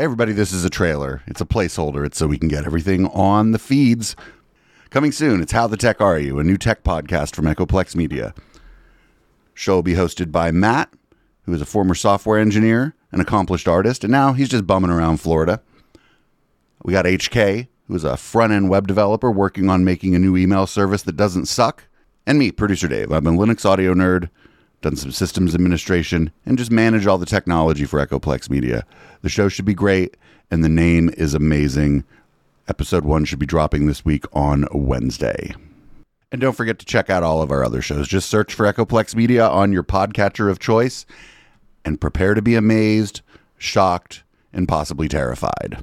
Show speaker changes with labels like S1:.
S1: Everybody, this is a trailer. It's a placeholder. It's so we can get everything on the feeds. Coming soon, it's How the Tech Are You, a new tech podcast from Echoplex Media. Show will be hosted by Matt, who is a former software engineer, an accomplished artist, and now he's just bumming around Florida. We got HK, who is a front end web developer working on making a new email service that doesn't suck, and me, producer Dave. I'm a Linux audio nerd, done some systems administration, and just manage all the technology for Echoplex Media. The show should be great, and the name is amazing. Episode one should be dropping this week on Wednesday. And don't forget to check out all of our other shows. Just search for Echoplex Media on your podcatcher of choice and prepare to be amazed, shocked, and possibly terrified.